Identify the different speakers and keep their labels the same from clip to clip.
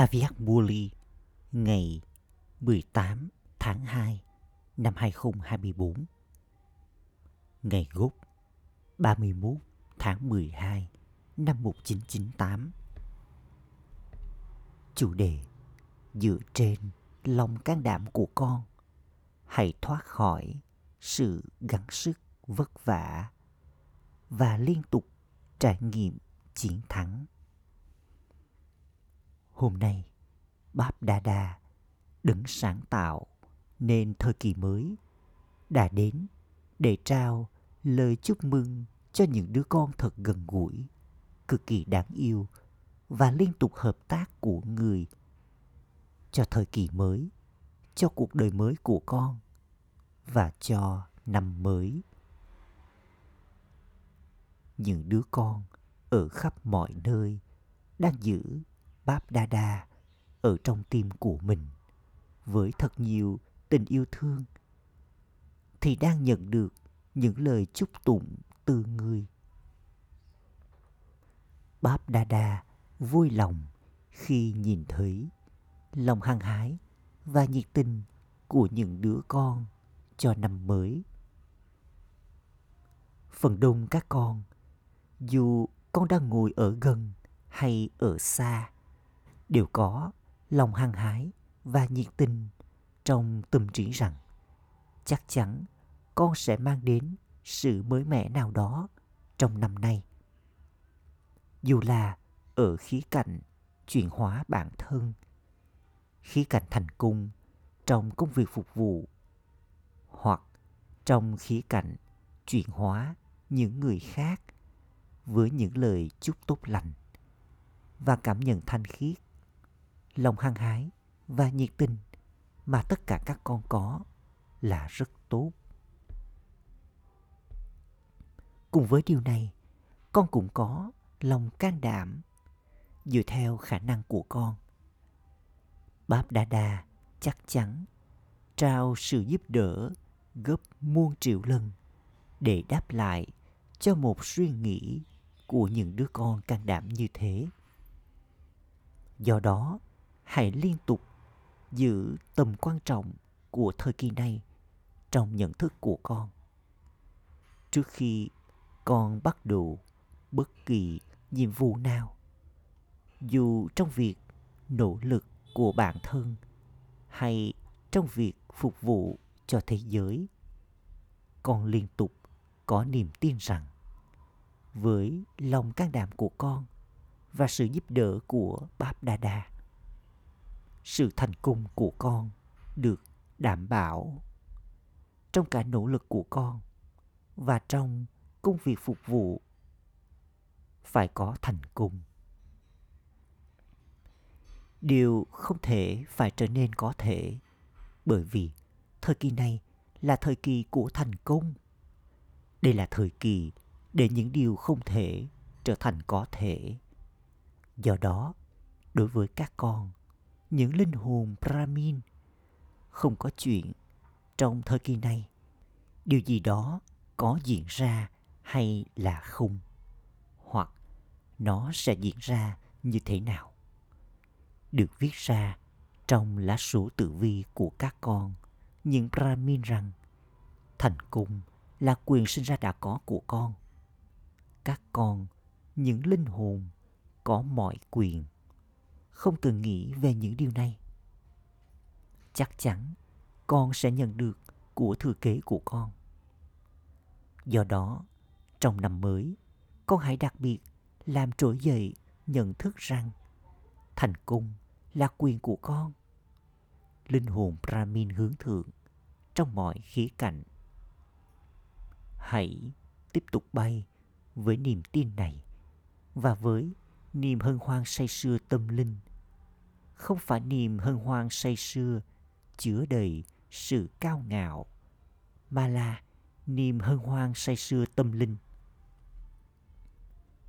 Speaker 1: Aviak ngày 18 tháng 2 năm 2024 Ngày gốc 31 tháng 12 năm 1998 Chủ đề, dựa trên lòng can đảm của con, hãy thoát khỏi sự gắng sức vất vả và liên tục trải nghiệm chiến thắng hôm nay Báp Đa Đa đứng sáng tạo nên thời kỳ mới đã đến để trao lời chúc mừng cho những đứa con thật gần gũi, cực kỳ đáng yêu và liên tục hợp tác của người cho thời kỳ mới, cho cuộc đời mới của con và cho năm mới. Những đứa con ở khắp mọi nơi đang giữ Báp Đa Đa ở trong tim của mình với thật nhiều tình yêu thương thì đang nhận được những lời chúc tụng từ người. Báp Đa Đa vui lòng khi nhìn thấy lòng hăng hái và nhiệt tình của những đứa con cho năm mới. Phần đông các con, dù con đang ngồi ở gần hay ở xa, đều có lòng hăng hái và nhiệt tình trong tâm trí rằng chắc chắn con sẽ mang đến sự mới mẻ nào đó trong năm nay. Dù là ở khía cạnh chuyển hóa bản thân, khía cạnh thành công trong công việc phục vụ hoặc trong khía cạnh chuyển hóa những người khác với những lời chúc tốt lành và cảm nhận thanh khiết lòng hăng hái và nhiệt tình mà tất cả các con có là rất tốt. Cùng với điều này, con cũng có lòng can đảm dựa theo khả năng của con. Báp Đa Đa chắc chắn trao sự giúp đỡ gấp muôn triệu lần để đáp lại cho một suy nghĩ của những đứa con can đảm như thế. Do đó, hãy liên tục giữ tầm quan trọng của thời kỳ này trong nhận thức của con. Trước khi con bắt đầu bất kỳ nhiệm vụ nào, dù trong việc nỗ lực của bản thân hay trong việc phục vụ cho thế giới, con liên tục có niềm tin rằng với lòng can đảm của con và sự giúp đỡ của Báp Đa Đa sự thành công của con được đảm bảo. Trong cả nỗ lực của con và trong công việc phục vụ, phải có thành công. Điều không thể phải trở nên có thể bởi vì thời kỳ này là thời kỳ của thành công. Đây là thời kỳ để những điều không thể trở thành có thể. Do đó, đối với các con những linh hồn Brahmin. Không có chuyện trong thời kỳ này, điều gì đó có diễn ra hay là không? Hoặc nó sẽ diễn ra như thế nào? Được viết ra trong lá số tử vi của các con những brahmin rằng thành công là quyền sinh ra đã có của con. Các con, những linh hồn có mọi quyền không từng nghĩ về những điều này. Chắc chắn con sẽ nhận được của thừa kế của con. Do đó, trong năm mới, con hãy đặc biệt làm trỗi dậy nhận thức rằng thành công là quyền của con. Linh hồn brahmin hướng thượng trong mọi khía cạnh. Hãy tiếp tục bay với niềm tin này và với niềm hân hoan say sưa tâm linh không phải niềm hân hoan say sưa, chứa đầy sự cao ngạo, mà là niềm hân hoan say sưa tâm linh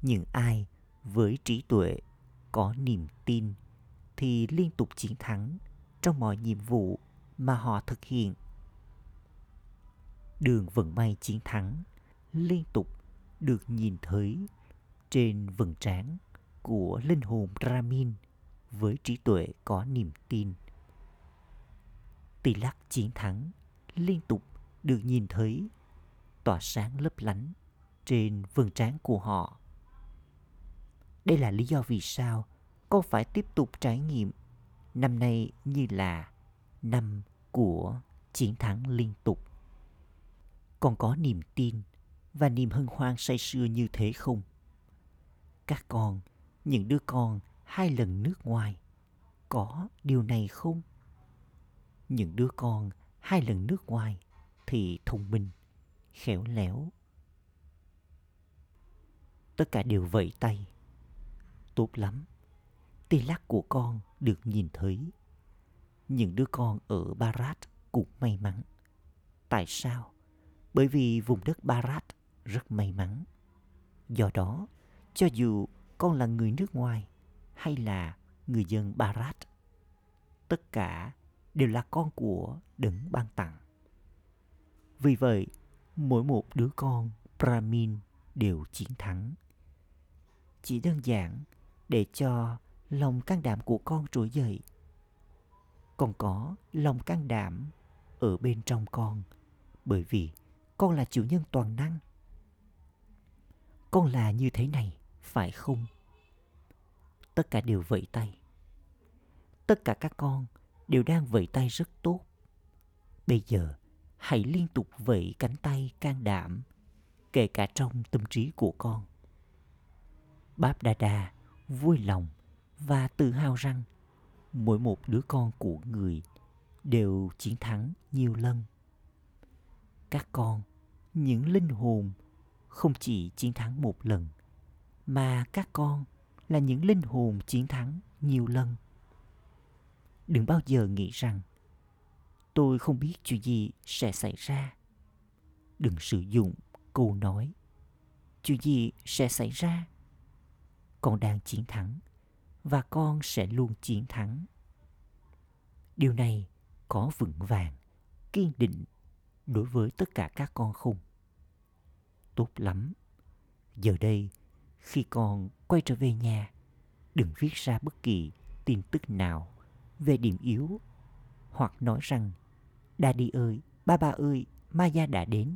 Speaker 1: những ai với trí tuệ, có niềm tin thì liên tục chiến thắng trong mọi nhiệm vụ mà họ thực hiện đường vận may chiến thắng liên tục được nhìn thấy trên vầng trán của linh hồn Ramin với trí tuệ có niềm tin. Tỷ lắc chiến thắng liên tục được nhìn thấy tỏa sáng lấp lánh trên vầng trán của họ. Đây là lý do vì sao con phải tiếp tục trải nghiệm năm nay như là năm của chiến thắng liên tục. Con có niềm tin và niềm hân hoan say sưa như thế không? Các con, những đứa con hai lần nước ngoài, có điều này không? Những đứa con hai lần nước ngoài thì thông minh, khéo léo. Tất cả đều vẫy tay. Tốt lắm. Tia lắc của con được nhìn thấy. Những đứa con ở Barat cũng may mắn. Tại sao? Bởi vì vùng đất Barat rất may mắn. Do đó, cho dù con là người nước ngoài hay là người dân Barat, tất cả đều là con của đấng ban tặng. Vì vậy, mỗi một đứa con Brahmin đều chiến thắng. Chỉ đơn giản để cho lòng can đảm của con trỗi dậy. Còn có lòng can đảm ở bên trong con bởi vì con là chủ nhân toàn năng. Con là như thế này, phải không? Tất cả đều vẫy tay. Tất cả các con đều đang vẫy tay rất tốt. Bây giờ, hãy liên tục vẫy cánh tay can đảm, kể cả trong tâm trí của con. Báp Đa Đa vui lòng và tự hào rằng mỗi một đứa con của người đều chiến thắng nhiều lần. Các con, những linh hồn không chỉ chiến thắng một lần, mà các con là những linh hồn chiến thắng nhiều lần. Đừng bao giờ nghĩ rằng tôi không biết chuyện gì sẽ xảy ra. Đừng sử dụng câu nói chuyện gì sẽ xảy ra. Con đang chiến thắng và con sẽ luôn chiến thắng. Điều này có vững vàng, kiên định đối với tất cả các con không? Tốt lắm. Giờ đây, khi con quay trở về nhà, đừng viết ra bất kỳ tin tức nào về điểm yếu hoặc nói rằng đa đi ơi, ba ba ơi, ma gia đã đến.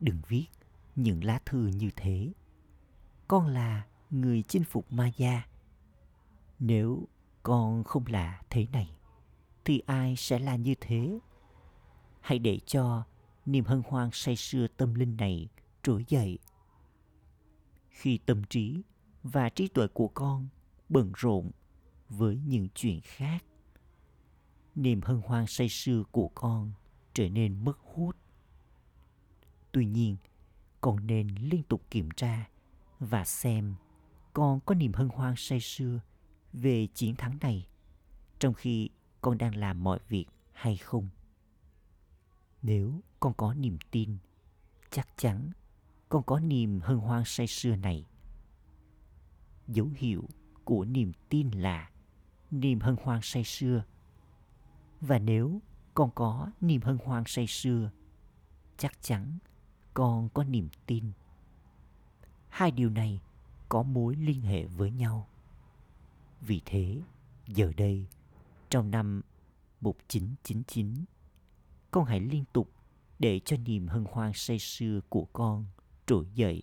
Speaker 1: Đừng viết những lá thư như thế. Con là người chinh phục ma gia. Nếu con không là thế này, thì ai sẽ là như thế? Hãy để cho niềm hân hoan say sưa tâm linh này trỗi dậy. Khi tâm trí và trí tuệ của con bận rộn với những chuyện khác, niềm hân hoan say sưa của con trở nên mất hút. Tuy nhiên, con nên liên tục kiểm tra và xem con có niềm hân hoan say sưa về chiến thắng này trong khi con đang làm mọi việc hay không. Nếu con có niềm tin, chắc chắn con có niềm hân hoan say sưa này. Dấu hiệu của niềm tin là niềm hân hoan say sưa. Và nếu con có niềm hân hoan say sưa, chắc chắn con có niềm tin. Hai điều này có mối liên hệ với nhau. Vì thế, giờ đây, trong năm 1999, con hãy liên tục để cho niềm hân hoan say sưa của con trỗi dậy.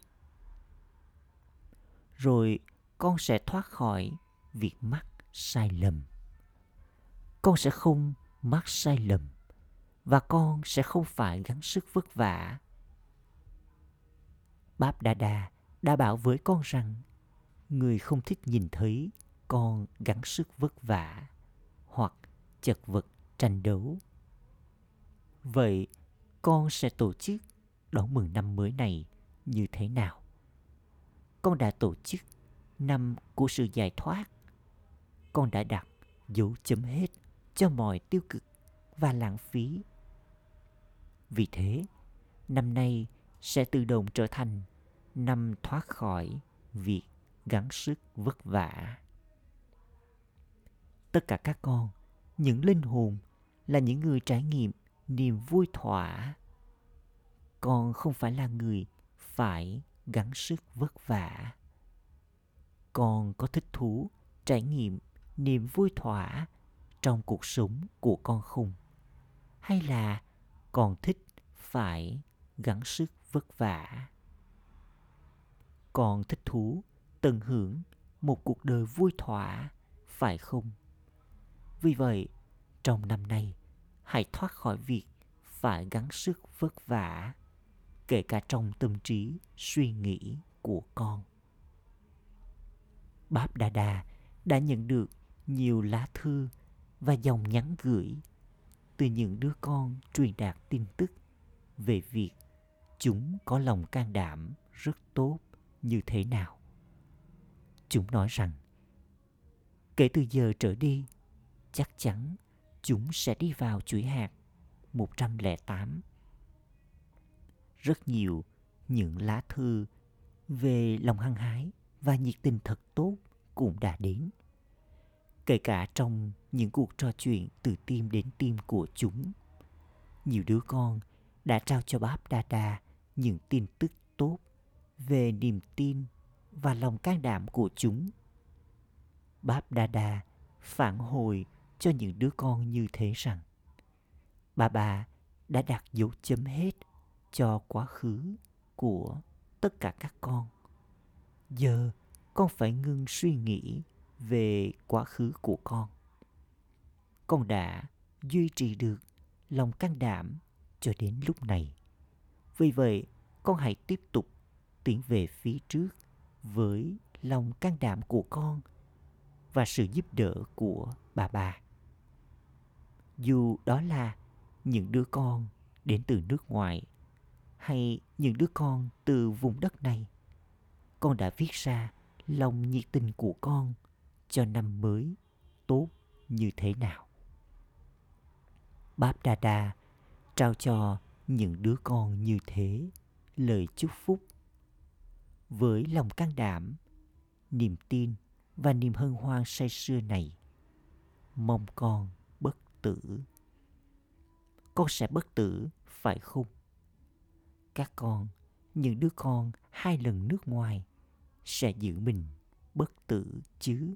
Speaker 1: Rồi con sẽ thoát khỏi việc mắc sai lầm. Con sẽ không mắc sai lầm và con sẽ không phải gắng sức vất vả. Báp Đa Đa đã bảo với con rằng, người không thích nhìn thấy con gắng sức vất vả hoặc chật vật tranh đấu Vậy con sẽ tổ chức đón mừng năm mới này như thế nào? Con đã tổ chức năm của sự giải thoát. Con đã đặt dấu chấm hết cho mọi tiêu cực và lãng phí. Vì thế, năm nay sẽ tự động trở thành năm thoát khỏi việc gắng sức vất vả. Tất cả các con, những linh hồn là những người trải nghiệm niềm vui thỏa con không phải là người phải gắng sức vất vả. Con có thích thú, trải nghiệm niềm vui thỏa trong cuộc sống của con không? hay là còn thích phải gắng sức vất vả? Con thích thú tận hưởng một cuộc đời vui thỏa, phải không? Vì vậy, trong năm nay, hãy thoát khỏi việc phải gắng sức vất vả kể cả trong tâm trí suy nghĩ của con báp đa đa đã nhận được nhiều lá thư và dòng nhắn gửi từ những đứa con truyền đạt tin tức về việc chúng có lòng can đảm rất tốt như thế nào. Chúng nói rằng kể từ giờ trở đi, chắc chắn chúng sẽ đi vào chuỗi hạt 108. Rất nhiều những lá thư về lòng hăng hái và nhiệt tình thật tốt cũng đã đến. Kể cả trong những cuộc trò chuyện từ tim đến tim của chúng. Nhiều đứa con đã trao cho báp Đa Đa những tin tức tốt về niềm tin và lòng can đảm của chúng. Báp Đa Đa phản hồi cho những đứa con như thế rằng, bà bà đã đặt dấu chấm hết cho quá khứ của tất cả các con. Giờ con phải ngưng suy nghĩ về quá khứ của con. Con đã duy trì được lòng can đảm cho đến lúc này. Vì vậy, con hãy tiếp tục tiến về phía trước với lòng can đảm của con và sự giúp đỡ của bà bà. Dù đó là những đứa con đến từ nước ngoài hay những đứa con từ vùng đất này, con đã viết ra lòng nhiệt tình của con cho năm mới tốt như thế nào. Báp Đa Đa trao cho những đứa con như thế lời chúc phúc. Với lòng can đảm niềm tin và niềm hân hoan say sưa này mong con bất tử. Con sẽ bất tử phải không? Các con, những đứa con hai lần nước ngoài sẽ giữ mình bất tử chứ.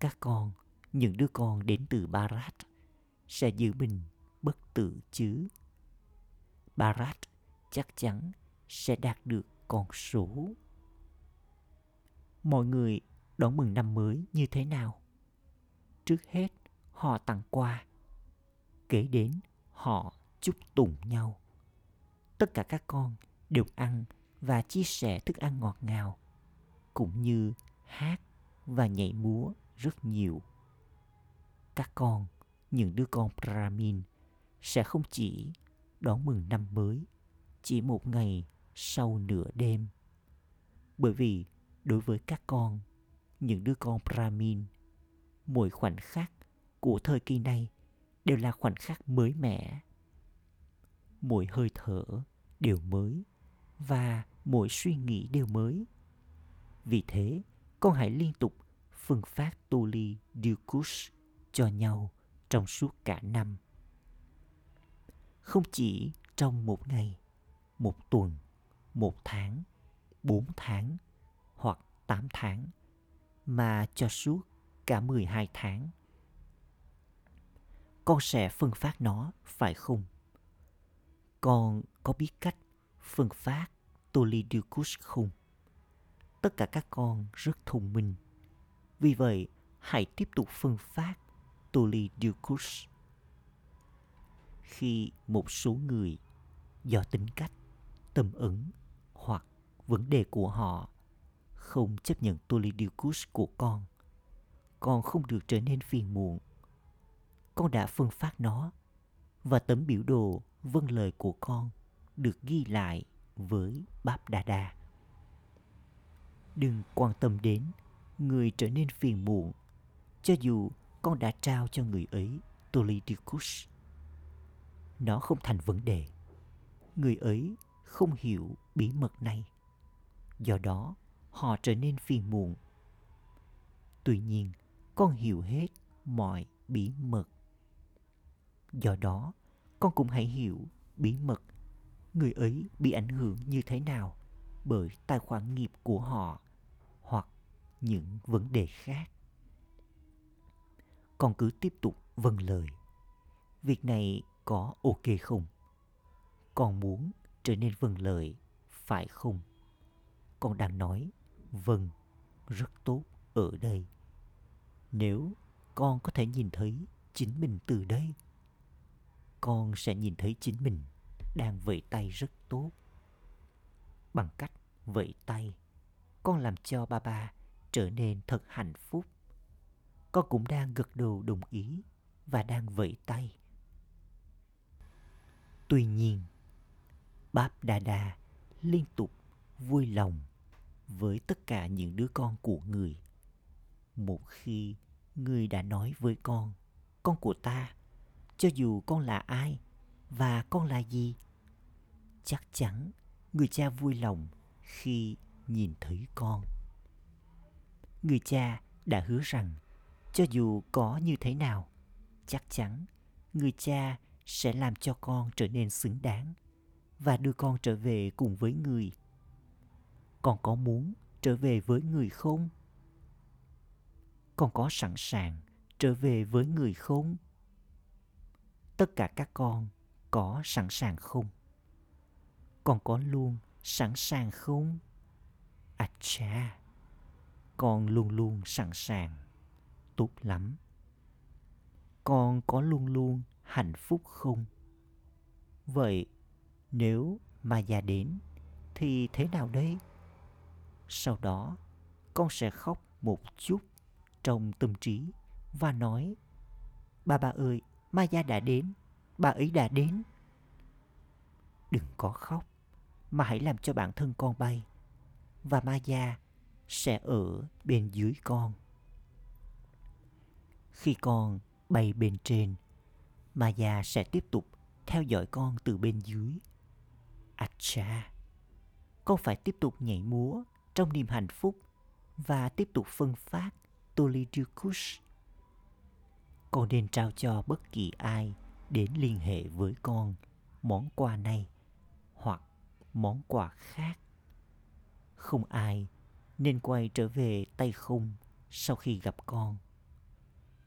Speaker 1: Các con, những đứa con đến từ barat sẽ giữ mình bất tử chứ. Barat chắc chắn sẽ đạt được con số. Mọi người đón mừng năm mới như thế nào? Trước hết, họ tặng quà. Kế đến, họ chúc tụng nhau tất cả các con đều ăn và chia sẻ thức ăn ngọt ngào, cũng như hát và nhảy múa rất nhiều. Các con, những đứa con brahmin, sẽ không chỉ đón mừng năm mới, chỉ một ngày sau nửa đêm. Bởi vì đối với các con, những đứa con brahmin, mỗi khoảnh khắc của thời kỳ này đều là khoảnh khắc mới mẻ. Mỗi hơi thở đều mới và mỗi suy nghĩ đều mới vì thế con hãy liên tục phân phát tu ly Dukush cho nhau trong suốt cả năm. Không chỉ trong một ngày, một tuần, một tháng, bốn tháng hoặc tám tháng, mà cho suốt cả 12 tháng. Con sẽ phân phát nó, phải không? Con có biết cách phân phát Tolidicus không? Tất cả các con rất thông minh. Vì vậy, hãy tiếp tục phân phát Tolidicus. Khi một số người do tính cách, tâm ứng hoặc vấn đề của họ không chấp nhận Tolidicus của con, con không được trở nên phiền muộn. Con đã phân phát nó và tấm biểu đồ vâng lời của con được ghi lại với Báp Đa Đa. Đừng quan tâm đến người trở nên phiền muộn cho dù con đã trao cho người ấy Tolidicus. Nó không thành vấn đề. Người ấy không hiểu bí mật này. Do đó, họ trở nên phiền muộn. Tuy nhiên, con hiểu hết mọi bí mật. Do đó, con cũng hãy hiểu bí mật người ấy bị ảnh hưởng như thế nào bởi tài khoản nghiệp của họ hoặc những vấn đề khác. Con cứ tiếp tục vâng lời. Việc này có ok không? Con muốn trở nên vâng lời, phải không? Con đang nói vâng rất tốt, ở đây. Nếu con có thể nhìn thấy chính mình từ đây con sẽ nhìn thấy chính mình đang vẫy tay rất tốt. Bằng cách vẫy tay, con làm cho ba ba trở nên thật hạnh phúc. Con cũng đang gật đầu đồng ý và đang vẫy tay. Tuy nhiên báp đa đa liên tục vui lòng với tất cả những đứa con của người. Một khi người đã nói với con con của ta cho dù con là ai và con là gì, chắc chắn người cha vui lòng khi nhìn thấy con. Người cha đã hứa rằng cho dù có như thế nào, chắc chắn người cha sẽ làm cho con trở nên xứng đáng và đưa con trở về cùng với người. Con có muốn trở về với người không? Con có sẵn sàng trở về với người không? Tất cả các con có sẵn sàng không? Con có luôn sẵn sàng không? À cha con luôn luôn sẵn sàng. Tốt lắm. Con có luôn luôn hạnh phúc không? Vậy nếu mà già đến thì thế nào đây? Sau đó con sẽ khóc một chút trong tâm trí và nói Ba ba ơi, Maya đã đến, bà ấy đã đến. Đừng có khóc, mà hãy làm cho bản thân con bay. Và Maya sẽ ở bên dưới con. Khi con bay bên trên, Maya sẽ tiếp tục theo dõi con từ bên dưới. À cha, con phải tiếp tục nhảy múa trong niềm hạnh phúc và tiếp tục phân phát Tolidukus. Con nên trao cho bất kỳ ai đến liên hệ với con món quà này hoặc món quà khác. Không ai nên quay trở về tay không sau khi gặp con.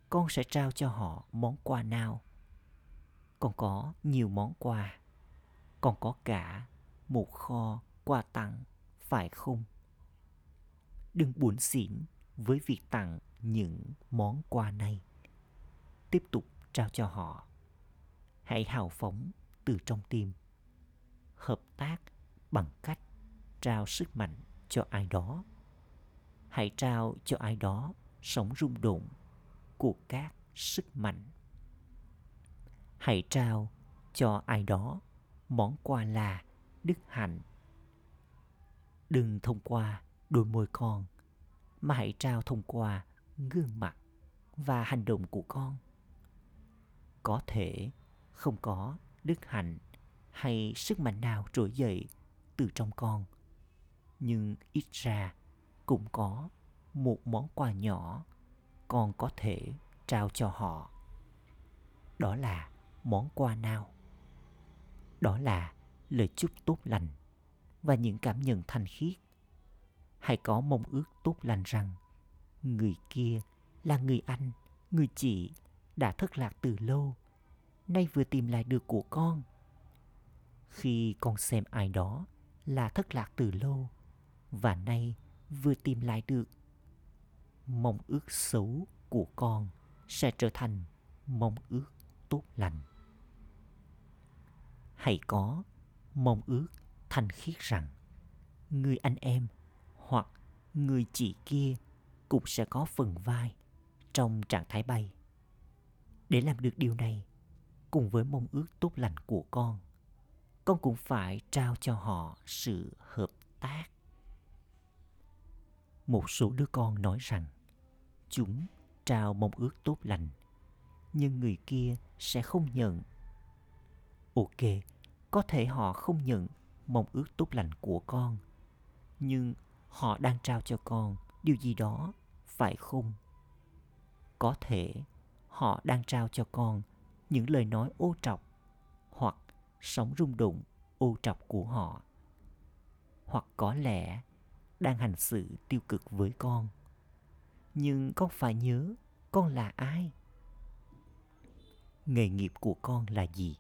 Speaker 1: Con sẽ trao cho họ món quà nào? Con có nhiều món quà. con có cả một kho quà tặng, phải không? Đừng buồn xỉn với việc tặng những món quà này. Tiếp tục trao cho họ. Hãy hào phóng từ trong tim. Hợp tác bằng cách trao sức mạnh cho ai đó. Hãy trao cho ai đó sống rung động của các sức mạnh. Hãy trao cho ai đó món quà là đức hạnh. Đừng thông qua đôi môi con, mà hãy trao thông qua gương mặt và hành động của con có thể không có đức hạnh hay sức mạnh nào trỗi dậy từ trong con. Nhưng ít ra cũng có một món quà nhỏ con có thể trao cho họ. Đó là món quà nào? Đó là lời chúc tốt lành và những cảm nhận thanh khiết. Hãy có mong ước tốt lành rằng người kia là người anh, người chị đã thất lạc từ lâu, nay vừa tìm lại được của con. Khi con xem ai đó là thất lạc từ lâu và nay vừa tìm lại được, mong ước xấu của con sẽ trở thành mong ước tốt lành. Hãy có mong ước thanh khiết rằng người anh em hoặc người chị kia cũng sẽ có phần vai trong trạng thái bay. Để làm được điều này, cùng với mong ước tốt lành của con, con cũng phải trao cho họ sự hợp tác. Một số đứa con nói rằng chúng trao mong ước tốt lành, nhưng người kia sẽ không nhận. Ok, có thể họ không nhận mong ước tốt lành của con, nhưng họ đang trao cho con điều gì đó phải không có thể họ đang trao cho con những lời nói ô trọc hoặc sống rung động ô trọc của họ. Hoặc có lẽ đang hành xử tiêu cực với con. Nhưng con phải nhớ con là ai? Nghề nghiệp của con là gì?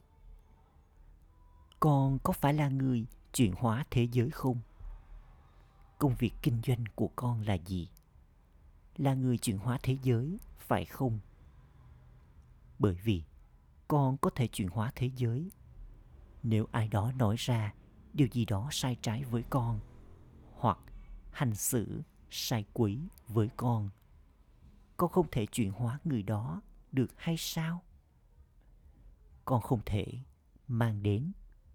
Speaker 1: Con có phải là người chuyển hóa thế giới không? Công việc kinh doanh của con là gì? Là người chuyển hóa thế giới phải không? Bởi vì con có thể chuyển hóa thế giới. Nếu ai đó nói ra điều gì đó sai trái với con, hoặc hành xử sai quấy với con con không thể chuyển hóa người đó được hay sao? Con không thể mang đến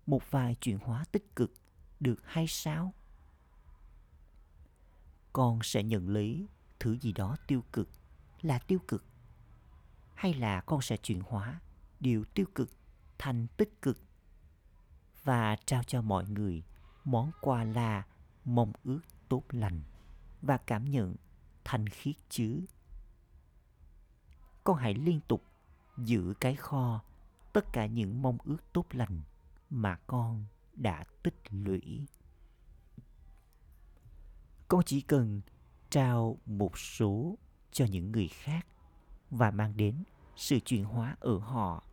Speaker 1: một vài chuyển hóa tích cực được hay sao? Con sẽ nhận lấy thứ gì đó tiêu cực là tiêu cực hay là con sẽ chuyển hóa, điều tiêu cực thành tích cực. Và trao cho mọi người món quà là mong ước tốt lành và cảm nhận thanh khiết chứ. Con hãy liên tục giữ cái kho tất cả những mong ước tốt lành mà con đã tích lũy. Con chỉ cần trao một số cho những người khác và mang đến sự chuyển hóa ở họ.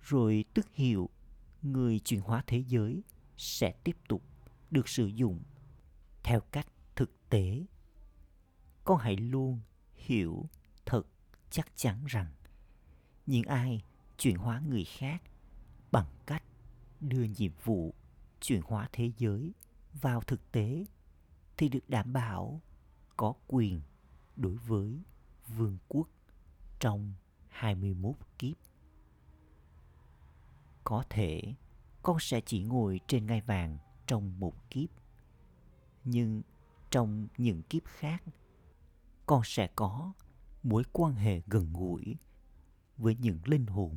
Speaker 1: Rồi tức hiệu, người chuyển hóa thế giới sẽ tiếp tục được sử dụng theo cách thực tế. Con hãy luôn hiểu thật chắc chắn rằng những ai chuyển hóa người khác bằng cách đưa nhiệm vụ chuyển hóa thế giới vào thực tế thì được đảm bảo có quyền đối với vương quốc trong 21 kiếp. Có thể con sẽ chỉ ngồi trên ngai vàng trong một kiếp. Nhưng trong những kiếp khác, con sẽ có mối quan hệ gần gũi với những linh hồn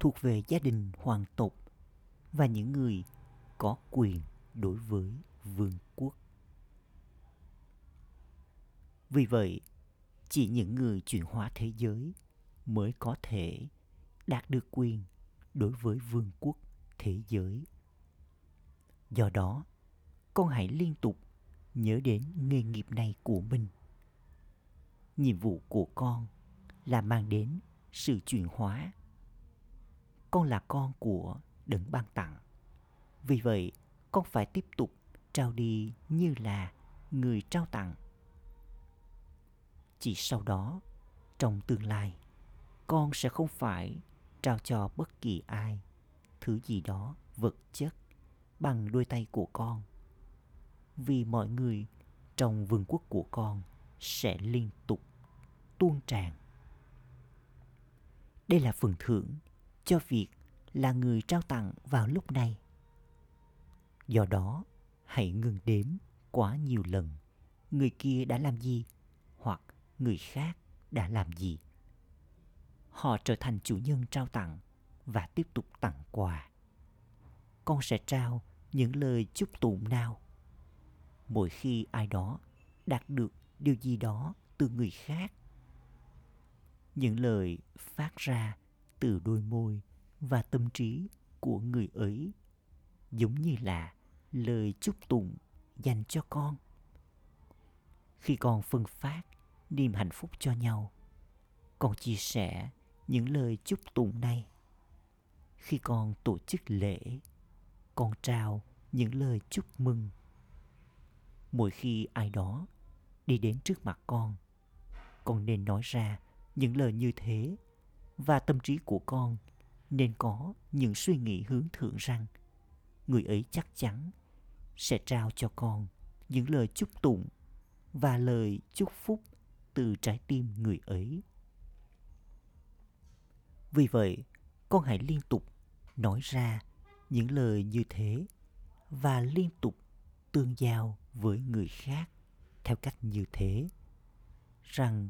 Speaker 1: thuộc về gia đình hoàng tộc và những người có quyền đối với vương quốc. Vì vậy, chỉ những người chuyển hóa thế giới mới có thể đạt được quyền đối với vương quốc thế giới. Do đó, con hãy liên tục nhớ đến nghề nghiệp này của mình. Nhiệm vụ của con là mang đến sự chuyển hóa. Con là con của đấng ban tặng. Vì vậy, con phải tiếp tục trao đi như là người trao tặng. Chỉ sau đó, trong tương lai, con sẽ không phải trao cho bất kỳ ai thứ gì đó vật chất bằng đôi tay của con. Vì mọi người trong vương quốc của con sẽ liên tục tuôn tràn. Đây là phần thưởng cho việc là người trao tặng vào lúc này. Do đó hãy ngừng đếm quá nhiều lần người kia đã làm gì người khác đã làm gì? Họ trở thành chủ nhân trao tặng và tiếp tục tặng quà. Con sẽ trao những lời chúc tụng nào? Mỗi khi ai đó đạt được điều gì đó từ người khác, những lời phát ra từ đôi môi và tâm trí của người ấy giống như là lời chúc tụng dành cho con. Khi con phân phát niềm hạnh phúc cho nhau. Con chia sẻ những lời chúc tụng này. Khi con tổ chức lễ, con trao những lời chúc mừng. Mỗi khi ai đó đi đến trước mặt con con nên nói ra những lời như thế và tâm trí của con nên có những suy nghĩ hướng thượng rằng người ấy chắc chắn sẽ trao cho con những lời chúc tụng và lời chúc phúc từ trái tim người ấy. Vì vậy, con hãy liên tục nói ra những lời như thế và liên tục tương giao với người khác theo cách như thế, rằng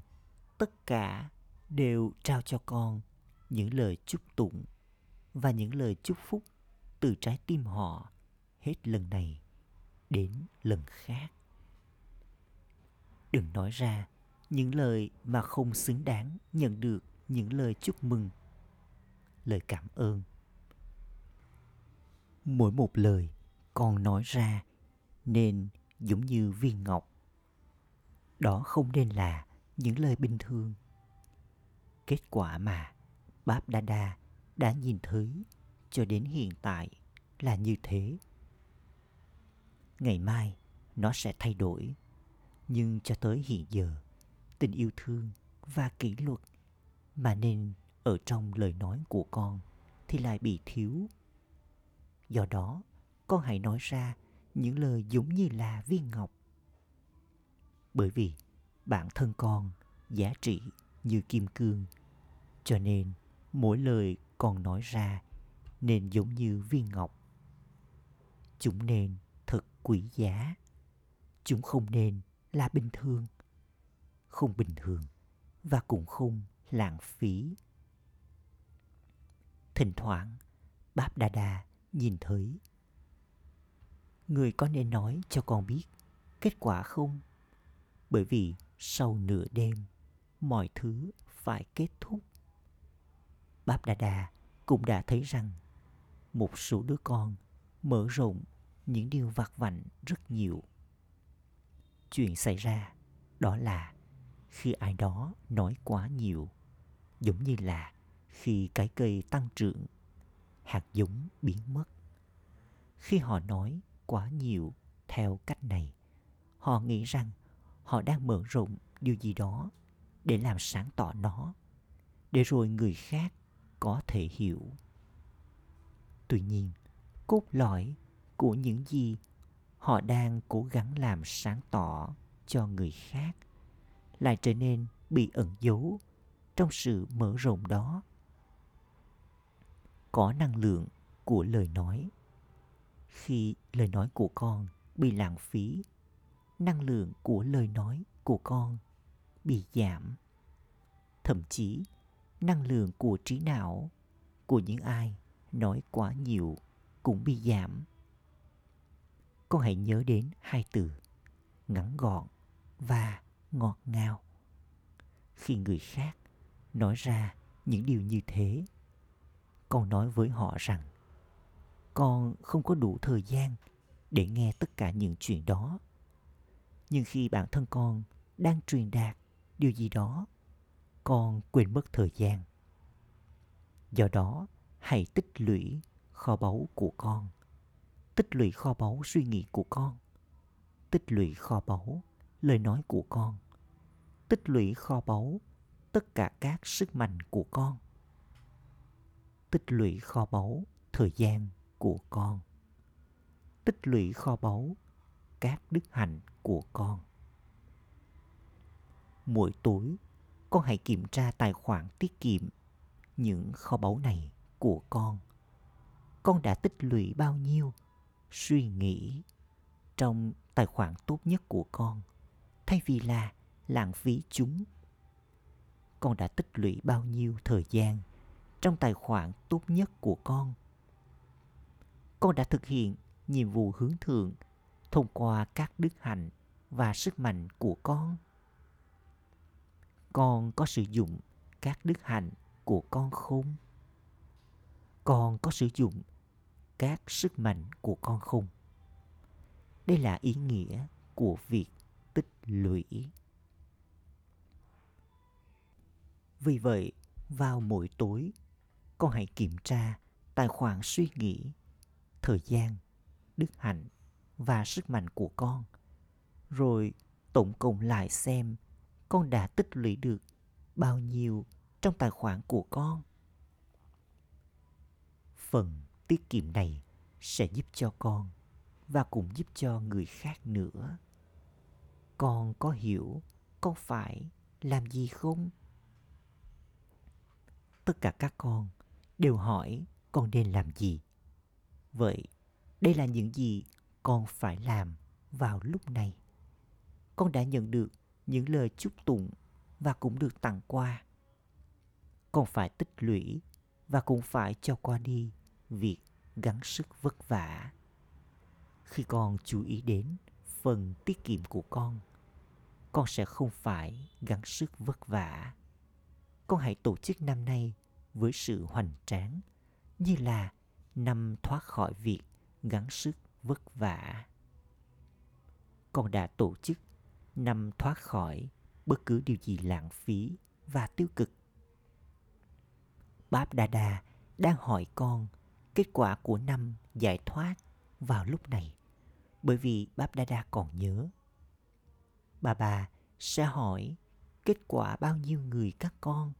Speaker 1: tất cả đều trao cho con những lời chúc tụng và những lời chúc phúc từ trái tim họ hết lần này đến lần khác. Đừng nói ra những lời mà không xứng đáng nhận được những lời chúc mừng lời cảm ơn mỗi một lời con nói ra nên giống như viên ngọc đó không nên là những lời bình thường. Kết quả mà Báp Đa Đa đã nhìn thấy cho đến hiện tại là như thế. Ngày mai nó sẽ thay đổi, nhưng cho tới hiện giờ, tình yêu thương và kỷ luật mà nên ở trong lời nói của con thì lại bị thiếu. Do đó, con hãy nói ra những lời giống như là viên ngọc. Bởi vì bản thân con giá trị như kim cương, cho nên mỗi lời con nói ra nên giống như viên ngọc. Chúng nên thật quý giá. Chúng không nên là bình thường. Không bình thường và cũng không lãng phí. Thỉnh thoảng, Báp Đa Đa nhìn thấy. Người có nên nói cho con biết kết quả không? Bởi vì sau nửa đêm, mọi thứ phải kết thúc. Báp Đa Đa cũng đã thấy rằng một số đứa con mở rộng những điều vặt vảnh rất nhiều. Chuyện xảy ra đó là khi ai đó nói quá nhiều, giống như là khi cái cây tăng trưởng, hạt giống biến mất. Khi họ nói quá nhiều theo cách này, họ nghĩ rằng họ đang mở rộng điều gì đó để làm sáng tỏ nó, để rồi người khác có thể hiểu. Tuy nhiên, cốt lõi của những gì họ đang cố gắng làm sáng tỏ cho người khác lại trở nên bị ẩn giấu trong sự mở rộng đó. Có năng lượng của lời nói. Khi lời nói của con bị lãng phí, năng lượng của lời nói của con bị giảm. Thậm chí, năng lượng của trí não của những ai nói quá nhiều cũng bị giảm. Con hãy nhớ đến hai từ ngắn gọn và ngọt ngào. Khi người khác nói ra những điều như thế, con nói với họ rằng, con không có đủ thời gian để nghe tất cả những chuyện đó. Nhưng khi bản thân con đang truyền đạt điều gì đó, con quên mất thời gian. Do đó, hãy tích lũy kho báu của con. Tích lũy kho báu suy nghĩ của con. Tích lũy kho báu lời nói của con. Tích lũy kho báu tất cả các sức mạnh của con. Tích lũy kho báu thời gian của con. Tích lũy kho báu các đức hạnh của con. Mỗi tối, con hãy kiểm tra tài khoản tiết kiệm những kho báu này của con. Con đã tích lũy bao nhiêu? Suy nghĩ trong tài khoản tốt nhất của con thay vì là lãng phí chúng. Con đã tích lũy bao nhiêu thời gian trong tài khoản tốt nhất của con? Con đã thực hiện nhiệm vụ hướng thượng thông qua các đức hạnh và sức mạnh của con. Con có sử dụng các đức hạnh của con không? Con có sử dụng các sức mạnh của con không? Đây là ý nghĩa của việc tích lũy. Vì vậy, vào mỗi tối, con hãy kiểm tra tài khoản suy nghĩ, thời gian, đức hạnh và sức mạnh của con. Rồi tổng cộng lại xem con đã tích lũy được bao nhiêu trong tài khoản của con. Phần tiết kiệm này sẽ giúp cho con và cũng giúp cho người khác nữa con có hiểu con phải làm gì không? Tất cả các con đều hỏi con nên làm gì. Vậy đây là những gì con phải làm vào lúc này. Con đã nhận được những lời chúc tụng và cũng được tặng qua. Con phải tích lũy và cũng phải cho qua đi việc gắng sức vất vả. Khi con chú ý đến phần tiết kiệm của con con sẽ không phải gắng sức vất vả con hãy tổ chức năm nay với sự hoành tráng, như là năm thoát khỏi việc gắng sức vất vả con đã tổ chức năm thoát khỏi bất cứ điều gì lãng phí và tiêu cực. Báp Đa Đa đang hỏi con kết quả của năm giải thoát vào lúc này, bởi vì Báp Đa Đa còn nhớ. Bà bà sẽ hỏi, kết quả bao nhiêu người các con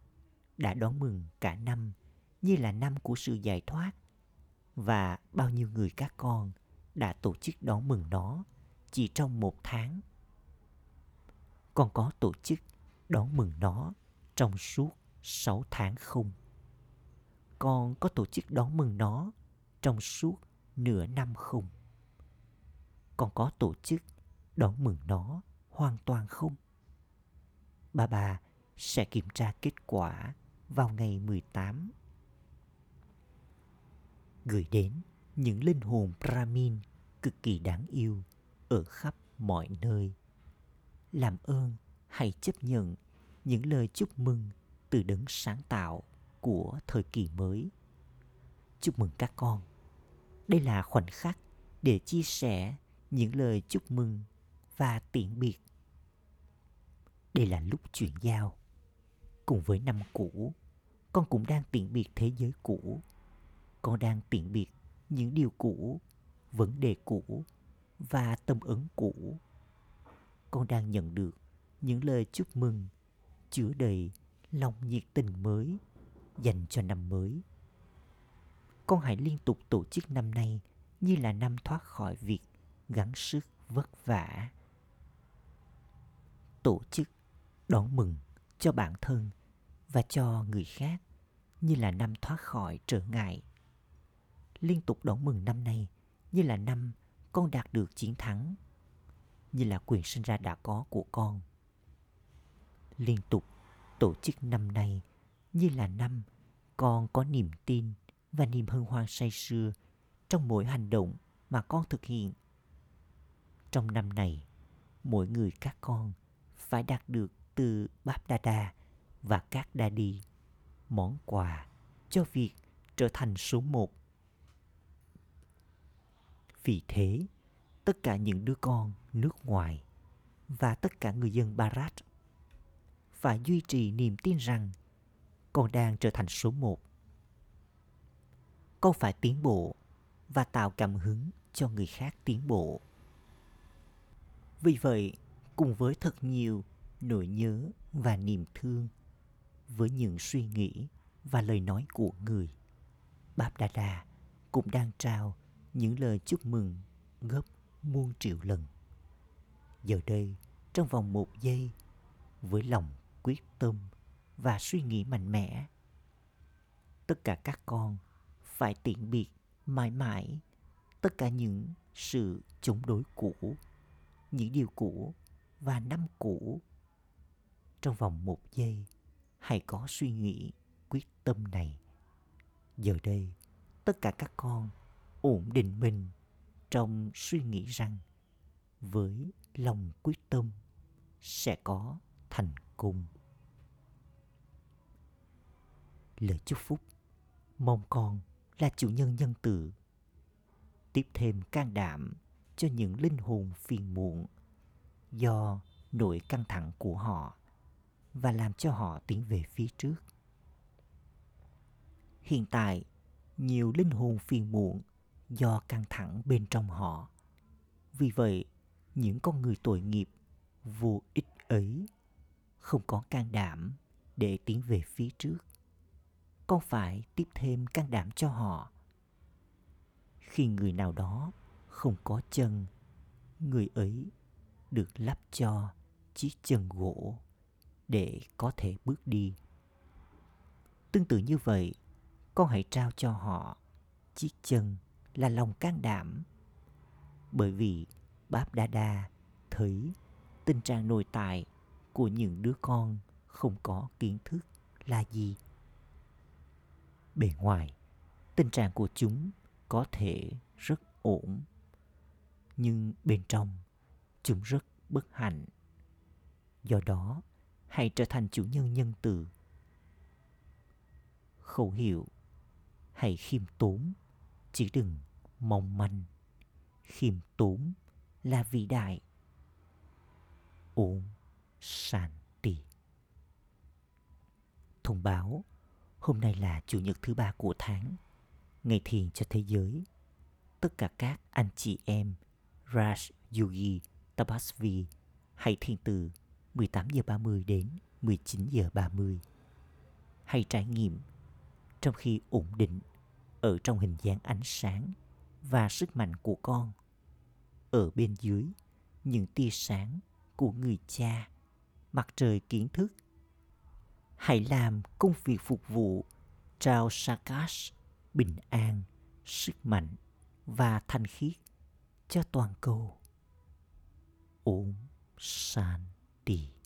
Speaker 1: đã đón mừng cả năm, như là năm của sự giải thoát và bao nhiêu người các con đã tổ chức đón mừng nó chỉ trong một tháng. Con có tổ chức đón mừng nó trong suốt sáu tháng không? Con có tổ chức đón mừng nó trong suốt nửa năm không? Con có tổ chức đón mừng nó hoàn toàn không? Bà bà sẽ kiểm tra kết quả vào ngày 18. Gửi đến những linh hồn Brahmin cực kỳ đáng yêu ở khắp mọi nơi. Làm ơn hãy chấp nhận những lời chúc mừng từ đấng sáng tạo của thời kỳ mới. Chúc mừng các con. Đây là khoảnh khắc để chia sẻ những lời chúc mừng và tiễn biệt. Đây là lúc chuyển giao. Cùng với năm cũ, con cũng đang tiễn biệt thế giới cũ. Con đang tiễn biệt những điều cũ, vấn đề cũ và tâm ấn cũ. Con đang nhận được những lời chúc mừng chứa đầy lòng nhiệt tình mới dành cho năm mới. Con hãy liên tục tổ chức năm nay như là năm thoát khỏi việc gắng sức vất vả. Tổ chức đón mừng cho bản thân và cho người khác như là năm thoát khỏi trở ngại. Liên tục đón mừng năm nay như là năm con đạt được chiến thắng, như là quyền sinh ra đã có của con. Liên tục tổ chức năm nay như là năm con có niềm tin và niềm hân hoan say sưa trong mỗi hành động mà con thực hiện. Trong năm này, mỗi người các con phải đạt được từ Báp Đa Đa và các Đa Đi món quà cho việc trở thành số một. Vì thế, tất cả những đứa con nước ngoài và tất cả người dân Barat phải duy trì niềm tin rằng con đang trở thành số một. Con phải tiến bộ và tạo cảm hứng cho người khác tiến bộ. Vì vậy, cùng với thật nhiều nỗi nhớ và niềm thương với những suy nghĩ và lời nói của người, Báp Đà Đà cũng đang trao những lời chúc mừng gấp muôn triệu lần. Giờ đây, trong vòng một giây, với lòng quyết tâm và suy nghĩ mạnh mẽ, tất cả các con phải tiện biệt mãi mãi tất cả những sự chống đối cũ, những điều cũ và năm cũ. Trong vòng một giây, hãy có suy nghĩ quyết tâm này. Giờ đây, tất cả các con ổn định mình trong suy nghĩ rằng với lòng quyết tâm sẽ có thành công. Lời chúc phúc mong con là chủ nhân nhân từ tiếp thêm can đảm cho những linh hồn phiền muộn do nỗi căng thẳng của họ và làm cho họ tiến về phía trước. Hiện tại, nhiều linh hồn phiền muộn do căng thẳng bên trong họ. Vì vậy, những con người tội nghiệp vô ích ấy không có can đảm để tiến về phía trước. Con phải tiếp thêm can đảm cho họ. Khi người nào đó không có chân, người ấy được lắp cho chiếc chân gỗ để có thể bước đi. Tương tự như vậy, con hãy trao cho họ chiếc chân là lòng can đảm. Bởi vì Báp Đa Đa thấy tình trạng nội tại của những đứa con không có kiến thức là gì. Bề ngoài, tình trạng của chúng có thể rất ổn, nhưng bên trong chúng rất bất hạnh. Do đó, hãy trở thành chủ nhân nhân từ. Khẩu hiệu Hãy khiêm tốn chỉ đừng mong manh khiêm tốn là vĩ đại ôm sàn thông báo hôm nay là chủ nhật thứ ba của tháng, ngày thiền cho thế giới. Tất cả các anh chị em Raj Yogi Tapasvi hãy thiền từ 18 giờ 30 đến 19 giờ 30. Hãy trải nghiệm trong khi ổn định ở trong hình dáng ánh sáng và sức mạnh của con. Ở bên dưới những tia sáng của người cha, mặt trời kiến thức. Hãy làm công việc phục vụ trao Sakash bình an, sức mạnh và thanh khiết cho toàn cầu. Om Shanti.